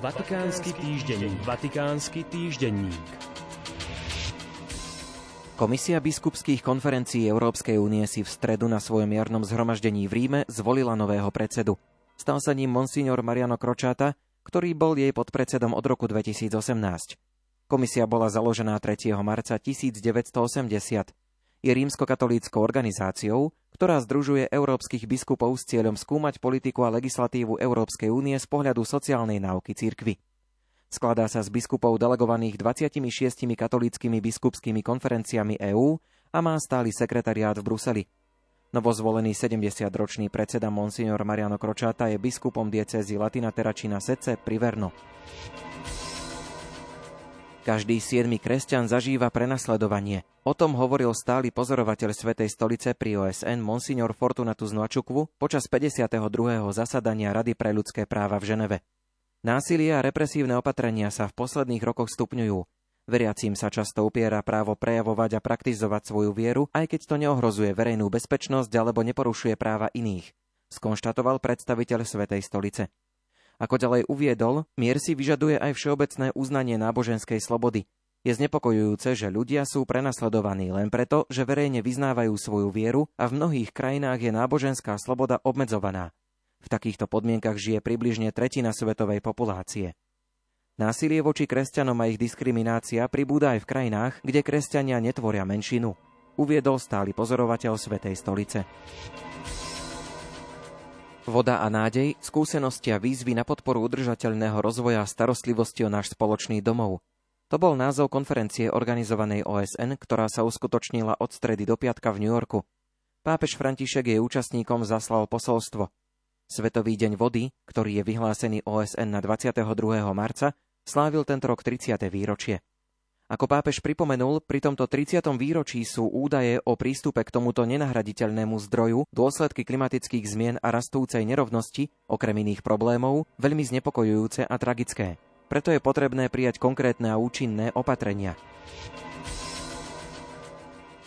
Vatikánsky týždenník. Vatikánsky týždenník. Komisia biskupských konferencií Európskej únie si v stredu na svojom jarnom zhromaždení v Ríme zvolila nového predsedu. Stal sa ním monsignor Mariano Kročáta, ktorý bol jej podpredsedom od roku 2018. Komisia bola založená 3. marca 1980 je rímskokatolíckou organizáciou, ktorá združuje európskych biskupov s cieľom skúmať politiku a legislatívu Európskej únie z pohľadu sociálnej náuky cirkvy. Skladá sa z biskupov delegovaných 26 katolíckými biskupskými konferenciami EÚ a má stály sekretariát v Bruseli. Novozvolený 70-ročný predseda Monsignor Mariano Kročáta je biskupom diecézy Latina Terracina Sece pri Verno. Každý siedmy kresťan zažíva prenasledovanie. O tom hovoril stály pozorovateľ Svetej stolice pri OSN Monsignor Fortunatus Noačukvu počas 52. zasadania Rady pre ľudské práva v Ženeve. Násilie a represívne opatrenia sa v posledných rokoch stupňujú. Veriacím sa často upiera právo prejavovať a praktizovať svoju vieru, aj keď to neohrozuje verejnú bezpečnosť alebo neporušuje práva iných, skonštatoval predstaviteľ Svetej stolice. Ako ďalej uviedol, mier si vyžaduje aj všeobecné uznanie náboženskej slobody. Je znepokojujúce, že ľudia sú prenasledovaní len preto, že verejne vyznávajú svoju vieru a v mnohých krajinách je náboženská sloboda obmedzovaná. V takýchto podmienkach žije približne tretina svetovej populácie. Násilie voči kresťanom a ich diskriminácia pribúda aj v krajinách, kde kresťania netvoria menšinu, uviedol stály pozorovateľ Svetej stolice. Voda a nádej, skúsenosti a výzvy na podporu udržateľného rozvoja a starostlivosti o náš spoločný domov. To bol názov konferencie organizovanej OSN, ktorá sa uskutočnila od stredy do piatka v New Yorku. Pápež František jej účastníkom zaslal posolstvo. Svetový deň vody, ktorý je vyhlásený OSN na 22. marca, slávil tento rok 30. výročie. Ako pápež pripomenul, pri tomto 30. výročí sú údaje o prístupe k tomuto nenahraditeľnému zdroju, dôsledky klimatických zmien a rastúcej nerovnosti, okrem iných problémov, veľmi znepokojujúce a tragické. Preto je potrebné prijať konkrétne a účinné opatrenia.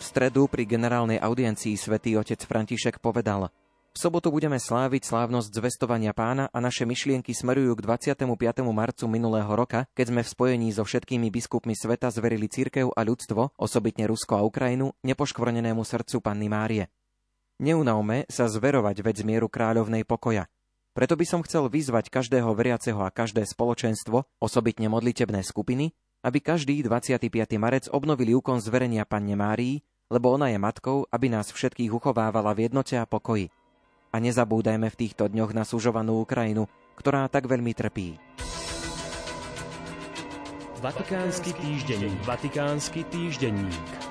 V stredu pri generálnej audiencii svätý otec František povedal – v sobotu budeme sláviť slávnosť zvestovania pána a naše myšlienky smerujú k 25. marcu minulého roka, keď sme v spojení so všetkými biskupmi sveta zverili církev a ľudstvo, osobitne Rusko a Ukrajinu, nepoškvrnenému srdcu Panny Márie. Neunavme sa zverovať vec mieru kráľovnej pokoja. Preto by som chcel vyzvať každého veriaceho a každé spoločenstvo, osobitne modlitebné skupiny, aby každý 25. marec obnovili úkon zverenia Panne Márii, lebo ona je matkou, aby nás všetkých uchovávala v jednote a pokoji. A nezabúdajme v týchto dňoch na sužovanú Ukrajinu, ktorá tak veľmi trpí. Vatikánsky týždenník. Vatikánsky týždenník.